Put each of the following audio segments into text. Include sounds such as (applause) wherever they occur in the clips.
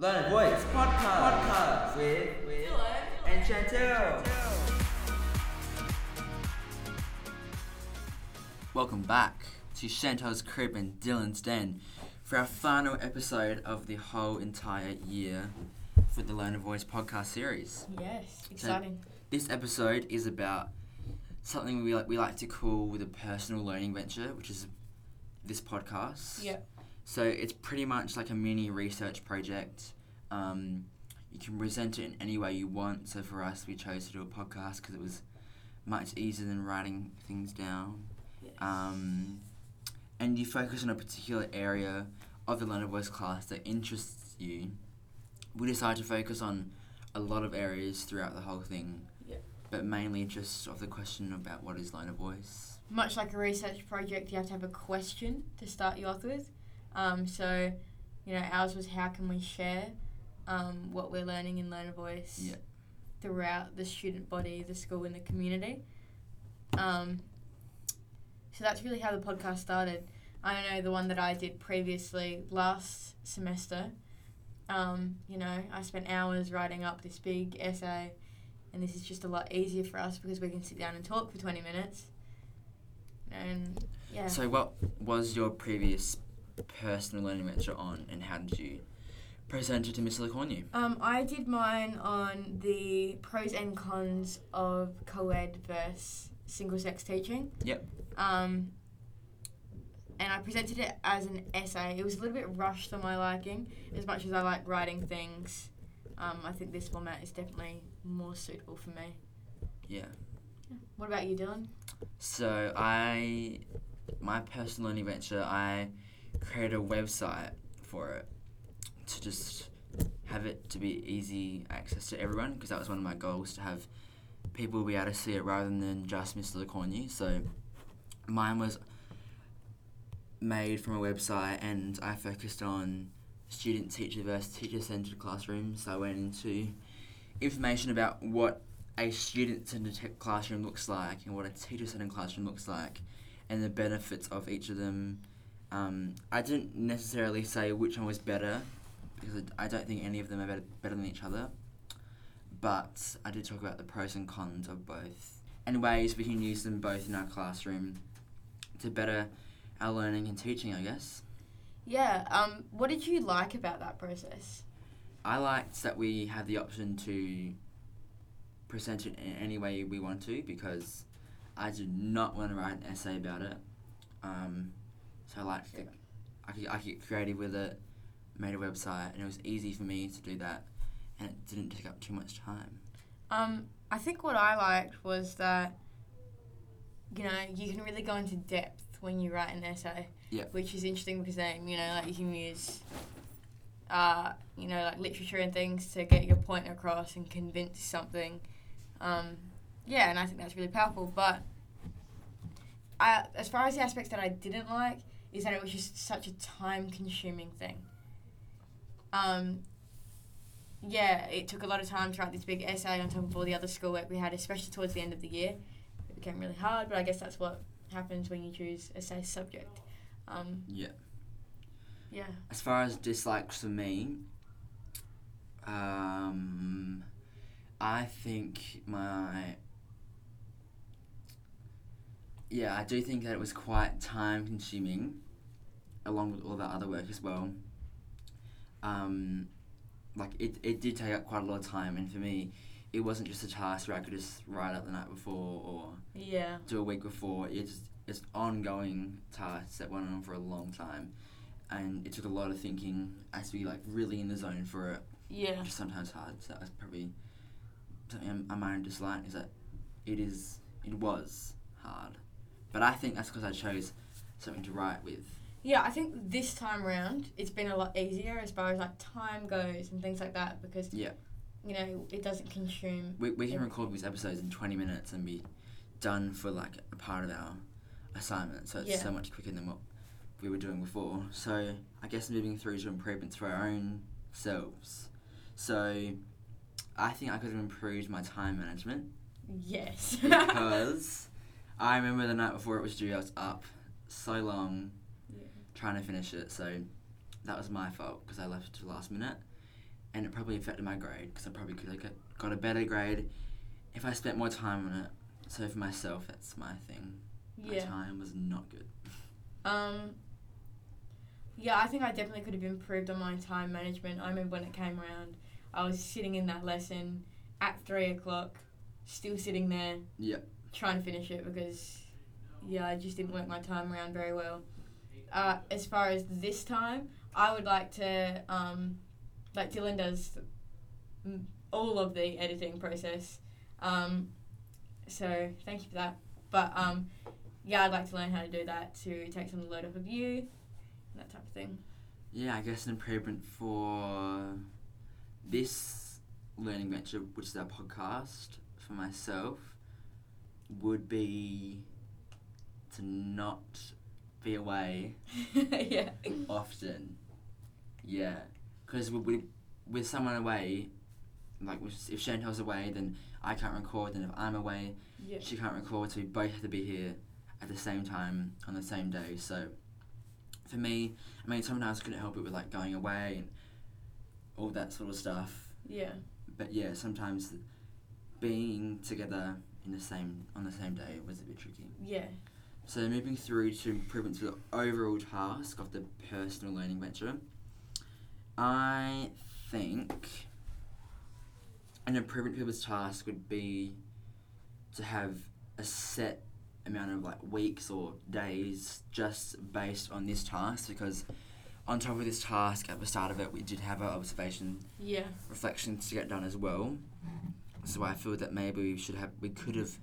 Learner Voice podcast, podcast with, with and Chantel. Welcome back to Chantel's crib and Dylan's den for our final episode of the whole entire year for the Learner Voice podcast series. Yes, exciting. This episode is about something we like we like to call the personal learning venture, which is this podcast. Yep. So it's pretty much like a mini research project. Um, you can present it in any way you want. So for us, we chose to do a podcast because it was much easier than writing things down. Yes. Um, and you focus on a particular area of the Learner Voice class that interests you. We decided to focus on a lot of areas throughout the whole thing, Yep. but mainly just of the question about what is Learner Voice. Much like a research project, you have to have a question to start you off with. Um, so, you know, ours was how can we share um, what we're learning in Learner Voice Yeah. throughout the student body, the school, and the community. Um, so that's really how the podcast started. I know the one that I did previously last semester. Um, you know, I spent hours writing up this big essay, and this is just a lot easier for us because we can sit down and talk for 20 minutes. And yeah. So, what was your previous personal learning venture on, and how did you present it to Miss Lacornu? Um, I did mine on the pros and cons of co-ed versus single-sex teaching. Yep. Um, and I presented it as an essay. It was a little bit rushed for my liking. As much as I like writing things, um, I think this format is definitely more suitable for me. Yeah. What about you, Dylan? So I, my personal learning venture, I created a website for it to just have it to be easy access to everyone because that was one of my goals to have people be able to see it rather than just Mr. Lacornu. So mine was made from a website and I focused on student teacher versus teacher centered classrooms. So I went into information about what a student centered classroom looks like and what a teacher centered classroom looks like and the benefits of each of them. Um, I didn't necessarily say which one was better because I don't think any of them are better, better than each other. But I did talk about the pros and cons of both and ways we can use them both in our classroom to better our learning and teaching, I guess. Yeah. Um, what did you like about that process? I liked that we had the option to present it in any way we want to because I did not want to write an essay about it. Um, so I liked Sure. it. I could, I could get creative with it, made a website, and it was easy for me to do that, and it didn't take up too much time. Um, I think what I liked was that, you know, you can really go into depth when you write an essay. Yeah. Which is interesting because then, you know, like you can use, uh, you know, like literature and things to get your point across and convince something. Um, yeah, and I think that's really powerful. But I, as far as the aspects that I didn't like, is that it was just such a time consuming thing. Um, yeah, it took a lot of time to write this big essay on top of all the other schoolwork we had, especially towards the end of the year. It became really hard, but I guess that's what happens when you choose a say subject. Um, Yeah. yeah. As far as dislikes for me, um, I think my yeah, I do think that it was quite time consuming, along with all that other work as well. Um, like it, it did take up quite a lot of time, and for me, it wasn't just a task where I could just write up the night before or Yeah. do a week before. It's it's ongoing tasks that went on for a long time, and it took a lot of thinking. I had to be like really in the zone for it, Yeah. which is sometimes hard. So that was probably something I'm- I might dislike is that it is it was hard, but I think that's because I chose something to write with. Yeah, I think this time round it's been a lot easier as far as like time goes and things like that because Yeah. you know it doesn't consume. We we can record these episodes in twenty minutes and be done for like a part of our assignment. So it's Yeah. so much quicker than what we were doing before. So I guess moving through to improvements for our own selves. So I think I could have improved my time management Yes. (laughs) because I remember the night before it was due, I was up so long Yeah. trying to finish it. So that was my fault because I left it to the last minute. and it probably affected my grade because I probably could have got- a better grade if I spent more time on it. So for myself, that's my thing. My time was not good. Um. Yeah, I think I definitely could have improved on my time management. I remember when it came around, I was sitting in that lesson at three o'clock, still sitting there Yep. Trying to finish it because, yeah, I just didn't work my time around very well. Uh, as far as this time, I would like to, um, like Dylan does all of the editing process. Um, so thank you for that. But um, yeah, I'd like to learn how to do that to take some load off of you, that type of thing. Yeah, I guess an improvement for this learning venture, which is our podcast, for myself, would be to not be away (laughs) yeah. often. Yeah, because we, we, with someone away, like if Chantel's away, then I can't record, and if I'm away, Yeah. she can't record, so we both have to be here at the same time on the same day. So for me, I mean, sometimes I couldn't help it with like going away and all that sort of stuff. Yeah. But yeah, sometimes being together in the same on the same day was a bit tricky. Yeah. So moving through to improvements to the overall task of the personal learning venture, I think an improvement to this task would be to have a set amount of like weeks or days just based on this task because on top of this task at the start of it we did have our observation Yeah. reflections to get done as well. So I feel that maybe we should have we could have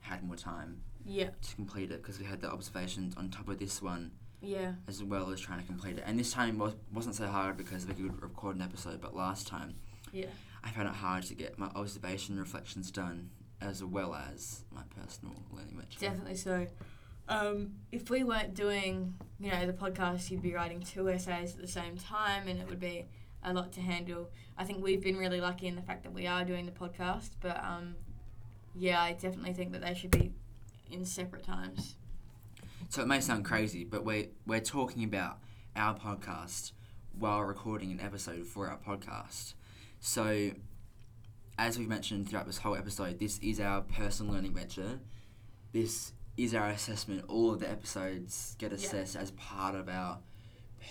had more time Yeah. to complete it because we had the observations on top of this one Yeah. as well as trying to complete it. And this time it was, wasn't so hard because we could record an episode, but last time Yeah. I found it hard to get my observation reflections done as well as my personal learning venture. Definitely so. Um, if we weren't doing, you know, the podcast, you'd be writing two essays at the same time, and it would be a lot to handle. I think we've been really lucky in the fact that we are doing the podcast, but um, yeah, I definitely think that they should be in separate times. So it may sound crazy, but we're, we're talking about our podcast while recording an episode for our podcast. So, as we've mentioned throughout this whole episode, this is our personal learning venture. This is our assessment. All of the episodes get Yeah. assessed as part of our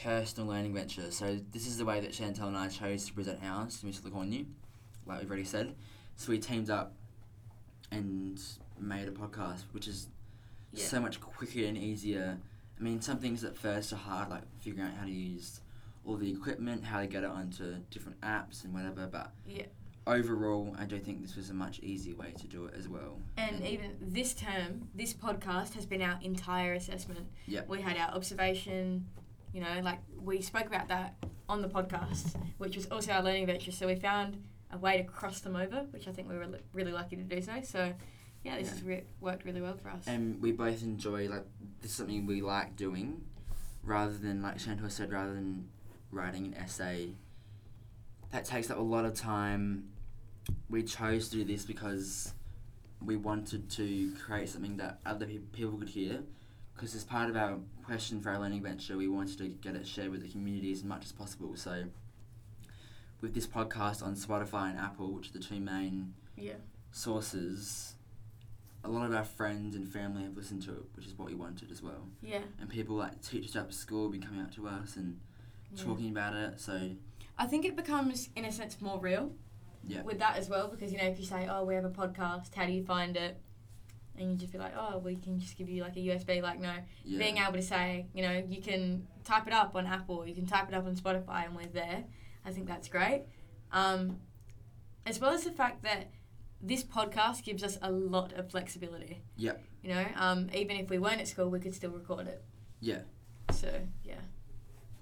personal learning venture. So, this is the way that Chantel and I chose to present ours to Mr. Lacornu, like we've already said. So, we teamed up and made a podcast, which is Yeah. so much quicker and easier. I mean, some things at first are hard, like figuring out how to use all the equipment, how to get it onto different apps and whatever. But Yeah. overall, I do think this was a much easier way to do it as well. And even this term, this podcast has been our entire assessment. Yeah. We had our observation, you know, like we spoke about that on the podcast, which was also our learning venture. So we found a way to cross them over, which I think we were li- really lucky to do so. So, yeah, this Yeah. has re- worked really well for us. And we both enjoy like this is something we like doing, rather than like Chantal said, rather than writing an essay. That takes up a lot of time. We chose to do this because we wanted to create something that other pe- people could hear. Because as part of our question for our learning venture, we wanted to get it shared with the community as much as possible. So, with this podcast on Spotify and Apple, which are the two main yeah. sources, a lot of our friends and family have listened to it, which is what we wanted as well. Yeah. And people like teachers up at school have been coming up to us and yeah. talking about it. So I think it becomes, in a sense, more real Yeah. with that as well because, you know, if you say, oh, we have a podcast, how do you find it? And you just be like, oh, we can just give you like a USB. Like, no, yeah, being able to say, you know, you can type it up on Apple, you can type it up on Spotify, and we're there. I think that's great. Um, as well as the fact that this podcast gives us a lot of flexibility. Yep. You know, um, even if we weren't at school, we could still record it. Yeah. So yeah,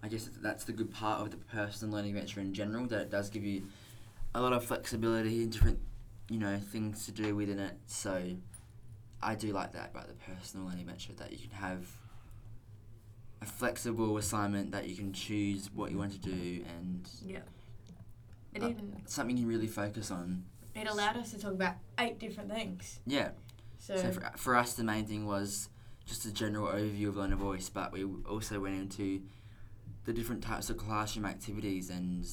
I guess that's the good part of the personal learning venture in general that it does give you a lot of flexibility and different, you know, things to do within it. So I do like that about the personal learning venture that you can have a flexible assignment that you can choose what you want to do and yeah. It Uh, even something you can really focus on. it allowed us to talk about eight different things. Yeah. So, So for, for us, the main thing was just a general overview of Learner Voice, but we also went into the different types of classroom activities and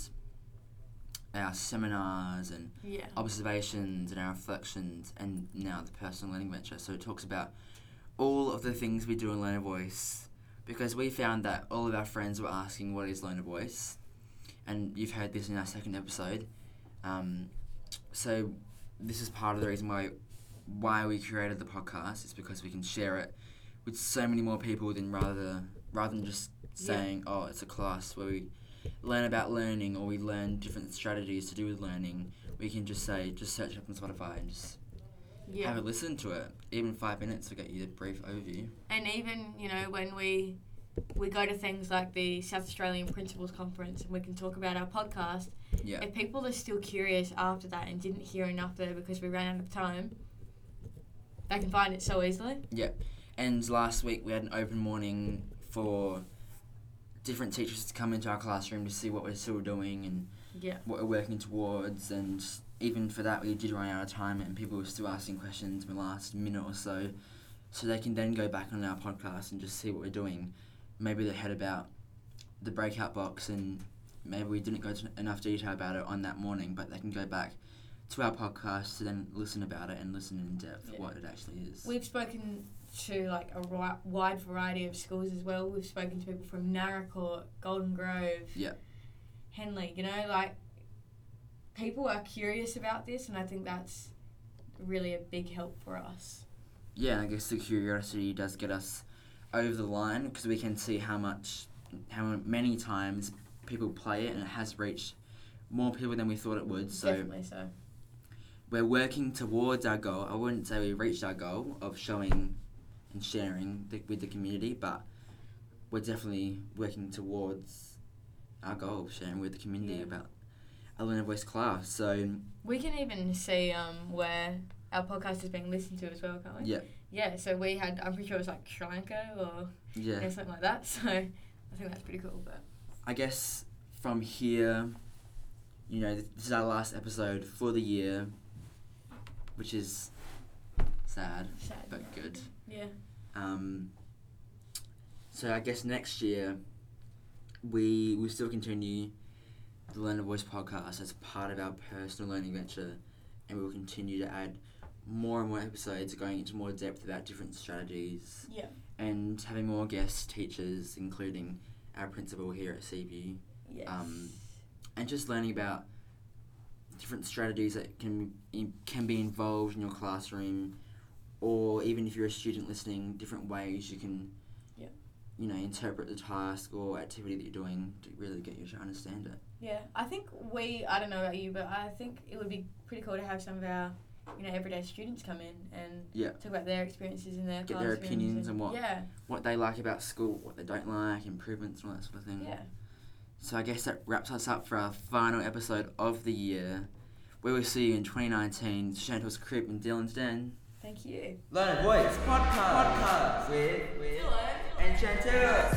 our seminars and Yeah. observations and our reflections, and now the personal learning venture. So it talks about all of the things we do in Learner Voice because we found that all of our friends were asking what is Learner Voice, and you've heard this in our second episode. Um, so this is part of the reason why why we created the podcast is because we can share it with so many more people than rather rather than just Yeah. saying oh it's a class where we learn about learning or we learn different strategies to do with learning we can just say just search up on spotify and just Yeah. have a listen to it even five minutes will get you a brief overview And even, you know, when we we go to things like the South Australian Principals Conference and we can talk about our podcast, yeah if people are still curious after that and didn't hear enough there because we ran out of time, they can find it so easily. Yep. And last week we had an open morning for different teachers to come into our classroom to see what we're still doing and Yeah. what we're working towards and even for that we did run out of time and people were still asking questions in the last minute or so so they can then go back on our podcast and just see what we're doing maybe they heard about the breakout box and maybe we didn't go to enough detail about it on that morning but they can go back to our podcast to then listen about it and listen in depth Yeah. what it actually is We've spoken to like a ri- wide variety of schools as well. We've spoken to people from Naracoorte, Golden Grove, Yeah. Henley. You know, like people are curious about this, and I think that's really a big help for us. yeah, I guess the curiosity does get us over the line because we can see how much, how many times people play it, and it has reached more people than we thought it would. So Definitely so. we're working towards our goal. I wouldn't say we reached our goal of showing and sharing the, with the community, but we're definitely working towards our goal of sharing with the community Yeah. about a Learner Voice class. So We can even see um, where our podcast is being listened to as well, can't we? Yeah. Yeah. So we had, I'm pretty sure it was like Sri Lanka or yeah, yeah, something like that. (laughs) So I think that's pretty cool. But I guess from here, you know, this is our last episode for the year, which is sad sad. but good. Yeah. Um, so I guess next year we will still continue the Learner Voice podcast as part of our personal learning venture, and we will continue to add more and more episodes going into more depth about different strategies Yeah. and having more guest teachers, including our principal here at CBU, Yes. Um, and just learning about different strategies that can can be involved in your classroom, or even if you're a student listening, different ways you can, Yeah. you know, interpret the task or activity that you're doing to really get you to understand it. Yeah, I think we, I don't know about you, but I think it would be pretty cool to have some of our, you know, everyday students come in and Yeah. talk about their experiences in their Get their opinions and what- Yeah, What they like about school, what they don't like, improvements, and all that sort of thing. yeah. So I guess that wraps us up for our final episode of the year. We will see you in 2019. Chantal's Crib and Dylan's Den. Thank you. Learn Voice Podcast, podcast with, with Hello. and Chantel.